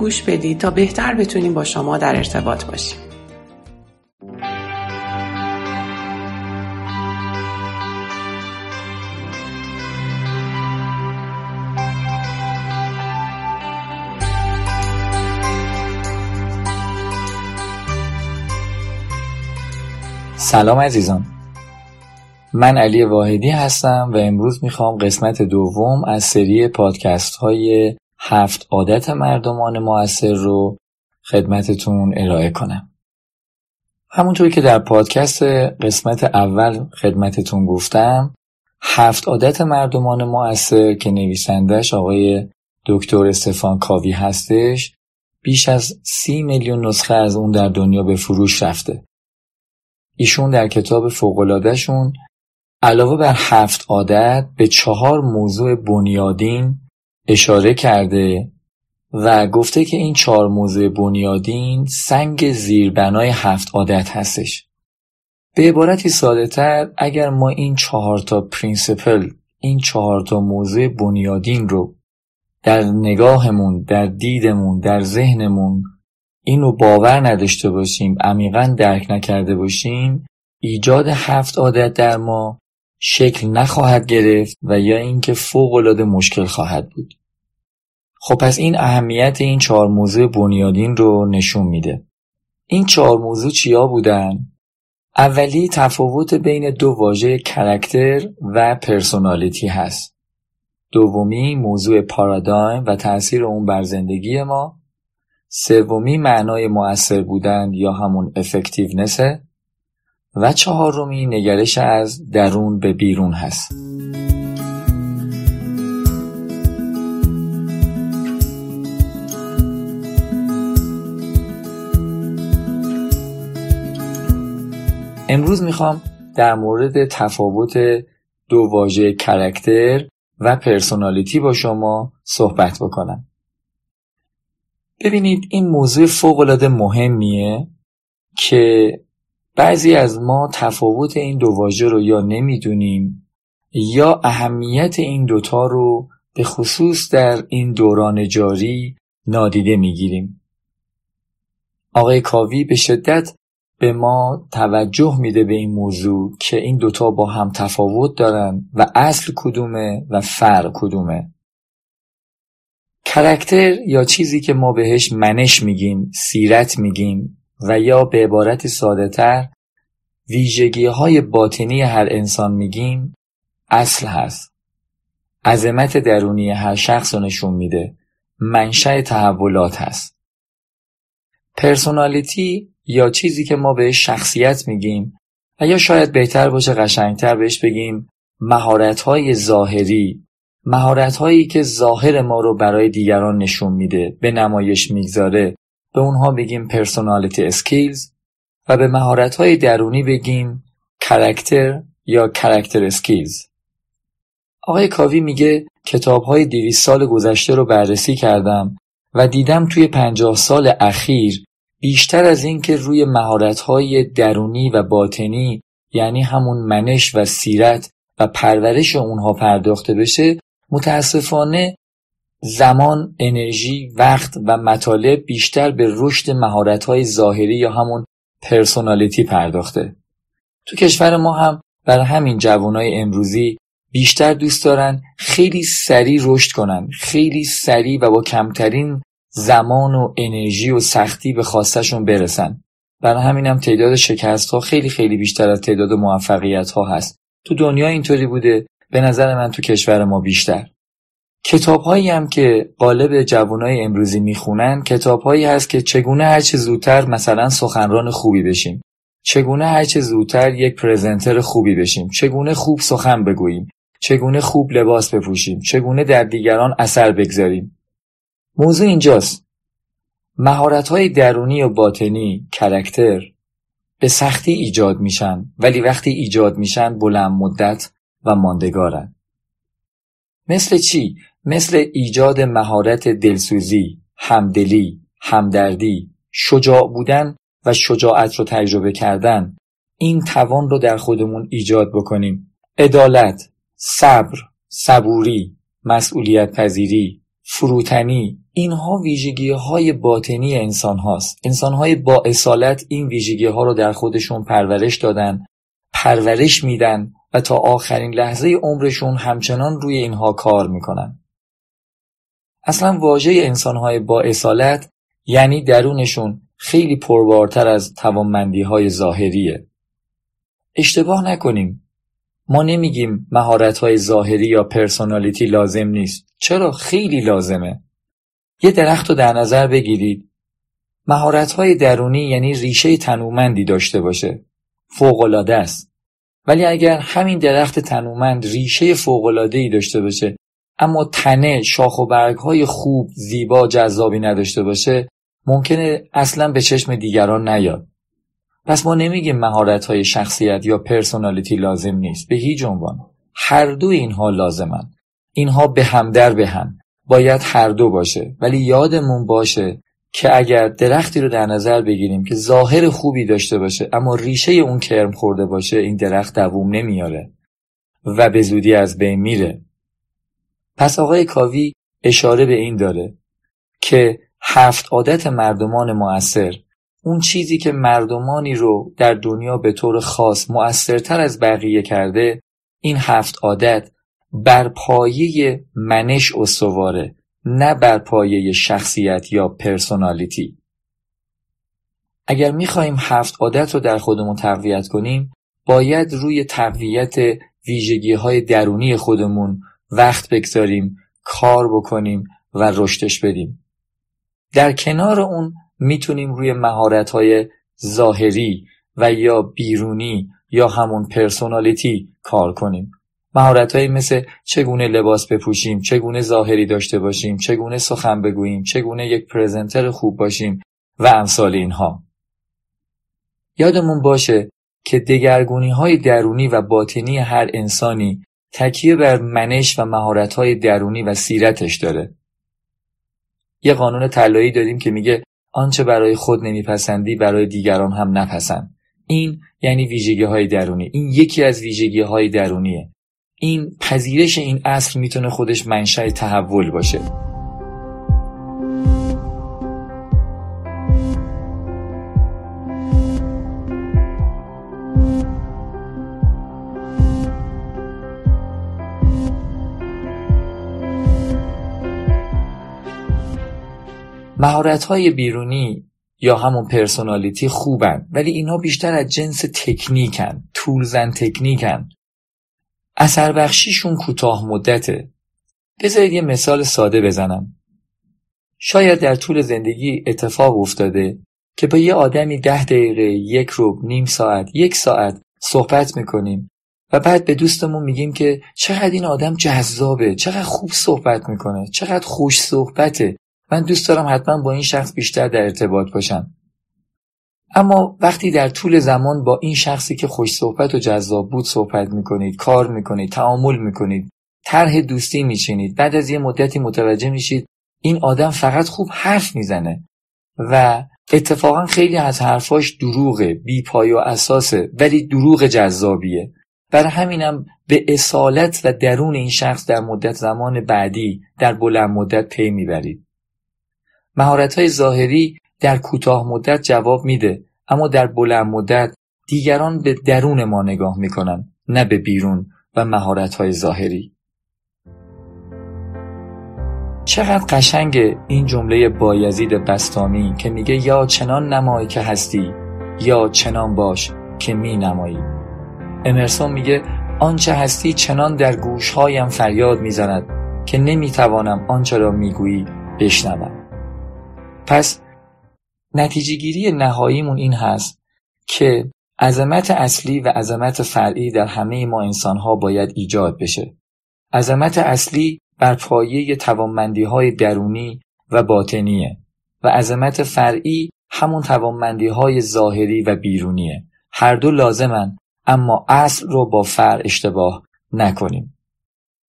گوش بدید تا بهتر بتونیم با شما در ارتباط باشیم. سلام عزیزان من علی واحدی هستم و امروز می‌خوام قسمت دوم از سری پادکست های هفت عادت مردمان موثر رو خدمتتون ارائه کنم. همونطوری که در پادکست قسمت اول خدمتتون گفتم هفت عادت مردمان موثر که نویسندش آقای دکتر استفان کاوی هستش بیش از سی میلیون نسخه از اون در دنیا به فروش رفته. ایشون در کتاب فوقلادهشون علاوه بر هفت عادت به چهار موضوع بنیادین اشاره کرده و گفته که این چهار موضوع بنیادین سنگ زیربنای هفت عادت هستش. به عبارتی ساده تر اگر ما این چهار تا پرینسپل این چهار تا موضوع بنیادین رو در نگاهمون در دیدمون در ذهنمون اینو باور نداشته باشیم عمیقا درک نکرده باشیم ایجاد هفت عادت در ما شکل نخواهد گرفت و یا اینکه فوق العاده مشکل خواهد بود. خب پس این اهمیت این چهار موضوع بنیادین رو نشون میده. این چهار موضوع چیا بودن؟ اولی تفاوت بین دو واژه کرکتر و پرسونالیتی هست. دومی موضوع پارادایم و تاثیر اون بر زندگی ما. سومی معنای مؤثر بودن یا همون افکتیونسه و چهارمی نگرش از درون به بیرون هست. امروز می‌خوام در مورد تفاوت دو واژه کرکتر و پرسونالیتی با شما صحبت بکنم. ببینید این موضوع فوقالعاده مهمیه که بعضی از ما تفاوت این دو واژه رو یا نمی‌دونیم یا اهمیت این دوتا رو به خصوص در این دوران جاری نادیده می‌گیریم. آقای کاوی به شدت به ما توجه میده به این موضوع که این دوتا با هم تفاوت دارن و اصل کدومه و فرق کدومه. کرکتر یا چیزی که ما بهش منش میگیم سیرت میگیم و یا به عبارت ساده تر ویژگی های باطنی هر انسان میگیم اصل هست. عظمت درونی هر شخص نشون میده. منشأ تحولات هست. پرسونالیتی یا چیزی که ما بهش شخصیت میگیم و یا شاید بهتر باشه قشنگتر بهش بگیم مهارت های ظاهری. مهارت هایی که ظاهر ما رو برای دیگران نشون میده به نمایش می‌گذاره. به اونها بگیم personality skills و به مهارت های درونی بگیم character یا character skills آقای کاوی میگه کتاب های دویست سال گذشته رو بررسی کردم و دیدم توی پنجاه سال اخیر بیشتر از اینکه روی مهارت های درونی و باطنی یعنی همون منش و سیرت و پرورش اونها پرداخته بشه متاسفانه زمان، انرژی، وقت و مطالب بیشتر به رشد مهارت‌های ظاهری یا همون پرسونالیتی پرداخته. تو کشور ما هم بر همین جوانای امروزی بیشتر دوست دارن خیلی سریع رشد کنن، خیلی سریع و با کمترین زمان و انرژی و سختی به خواستشون برسن. برای همینم تعداد شکست ها خیلی خیلی بیشتر از تعداد موفقیت ها هست. تو دنیا اینطوری بوده به نظر من تو کشور ما بیشتر کتابهایی هم که قالب جوانای امروزی می‌خونن کتابهایی هست که چگونه هرچه زودتر مثلا سخنران خوبی بشیم. چگونه هرچه زودتر یک پرزنتر خوبی بشیم. چگونه خوب سخن بگوییم. چگونه خوب لباس بپوشیم. چگونه در دیگران اثر بگذاریم. موضوع اینجاست. مهارت های درونی و باطنی کرکتر به سختی ایجاد میشن ولی وقتی ایجاد میشن بلند مدت و ماندگارن. مثل چی؟ مثل ایجاد مهارت دلسوزی، همدلی، همدردی، شجاع بودن و شجاعت رو تجربه کردن این توان رو در خودمون ایجاد بکنیم. عدالت، صبر، صبوری، مسئولیت پذیری، فروتنی اینها ویژگی های باطنی انسان هاست انسان های با اصالت این ویژگی ها رو در خودشون پرورش دادن پرورش میدن و تا آخرین لحظه عمرشون همچنان روی اینها کار می‌کنن. اصلا واژه انسان های با اصالت یعنی درونشون خیلی پربارتر از توانمندی های ظاهریه. اشتباه نکنیم. ما نمیگیم مهارت های ظاهری یا پرسونالیتی لازم نیست. چرا؟ خیلی لازمه. یه درخت رو در نظر بگیرید. مهارت های درونی یعنی ریشه تنومندی داشته باشه. فوقالعاده است ولی اگر همین درخت تنومند ریشه ای داشته باشه اما تنه شاخ و برگ های خوب زیبا جذابی نداشته باشه ممکنه اصلا به چشم دیگران نیاد. پس ما نمیگیم مهارت های شخصیت یا پرسونالیتی لازم نیست. به هیچ عنوان. هر دو اینها لازمن. اینها به هم در به هم. باید هر دو باشه. ولی یادمون باشه که اگر درختی رو در نظر بگیریم که ظاهر خوبی داشته باشه اما ریشه اون کرم خورده باشه این درخت دووم نمیاره و به زودی از بین میره. پس آقای کاوی اشاره به این داره که هفت عادت مردمان مؤثر اون چیزی که مردمانی رو در دنیا به طور خاص مؤثرتر از بقیه کرده این هفت عادت بر پایه منش استواره نه بر پایه شخصیت یا پرسونالیتی. اگر می‌خواهیم هفت عادت رو در خودمون تقویت کنیم باید روی تقویت ویژگی های درونی خودمون وقت بگذاریم کار بکنیم و رشدش بدیم. در کنار اون می‌تونیم روی مهارت های ظاهری و یا بیرونی یا همون پرسونالیتی کار کنیم. مهارت مثل چگونه لباس بپوشیم چگونه ظاهری داشته باشیم چگونه سخن بگوییم چگونه یک پرزنتر خوب باشیم و امثال اینها. یادمون باشه که دگرگونی های درونی و باطنی هر انسانی تکیه بر منش و مهارت های درونی و سیرتش داره. یه قانون طلایی داریم که میگه آنچه برای خود نمیپسندی برای دیگران هم نپسند. این یعنی ویژگی های درونی. این یکی از ویژگی های درونیه. این پذیرش این اصل می‌تونه خودش منشأ تحول باشه. مهارت های بیرونی یا همون پرسونالیتی خوبن ولی اینها بیشتر از جنس تکنیکن تولزن تکنیکن. اثر بخشیشون کوتاه مدته. بذارید یه مثال ساده بزنم. شاید در طول زندگی اتفاق افتاده که با یه آدمی ده دقیقه یک روب نیم ساعت یک ساعت صحبت می‌کنیم و بعد به دوستمون میگیم که چقدر این آدم جذابه چقدر خوب صحبت می‌کنه چقدر خوش صحبته. من دوست دارم حتما با این شخص بیشتر در ارتباط باشم. اما وقتی در طول زمان با این شخصی که خوش صحبت و جذاب بود صحبت می‌کنید کار می‌کنید تعامل می‌کنید طرح دوستی میچینید بعد از یه مدتی متوجه میشید این آدم فقط خوب حرف می‌زنه و اتفاقا خیلی از حرفاش دروغه بی پای و اساسه ولی دروغ جذابیه. بر همینم به اصالت و درون این شخص در مدت زمان بعدی در بلند مدت پی می‌برید. مهارت های ظاهری در کوتاه مدت جواب میده اما در بلند مدت دیگران به درون ما نگاه می‌کنن نه به بیرون و مهارت های ظاهری. چقدر قشنگ این جمله بایزید بستامی که میگه یا چنان نمایی که هستی یا چنان باش که می نمایی امرسون میگه آنچه هستی چنان در گوشهایم فریاد می‌زند که نمی‌توانم آنچه را می‌گویی بشنوم. پس نتیجه گیری نهاییمون این هست که عظمت اصلی و عظمت فرعی در همه ما انسانها باید ایجاد بشه. عظمت اصلی بر پایه توانمندی های درونی و باطنیه. و عظمت فرعی همون توانمندی های ظاهری و بیرونیه هر دو لازمن اما اصل رو با فر اشتباه نکنیم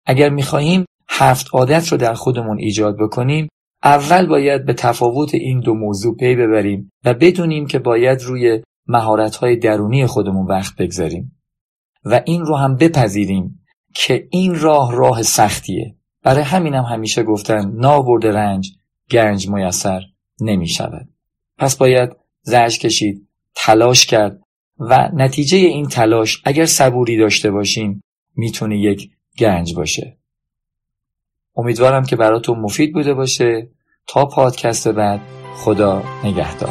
اگر می‌خواهیم هفت عادت رو در خودمون ایجاد بکنیم اول باید به تفاوت این دو موضوع پی ببریم و بدونیم که باید روی مهارت‌های درونی خودمون وقت بگذاریم. و این رو هم بپذیریم که این راه راه سختیه. برای همینم هم همیشه گفتن نابرد رنج گنج میسر نمی شود پس باید زرج کشید تلاش کرد و نتیجه این تلاش اگر صبوری داشته باشیم می‌تونه یک گنج باشه. امیدوارم که براتون مفید بوده باشه. تا پادکست بعد خدا نگهدار.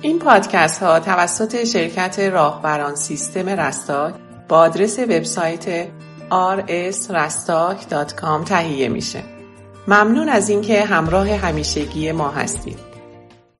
این پادکست ها توسط شرکت راهبران سیستم رستاک با آدرس وبسایت rsrastock.com تهیه میشه. ممنون از اینکه همراه همیشگی ما هستید.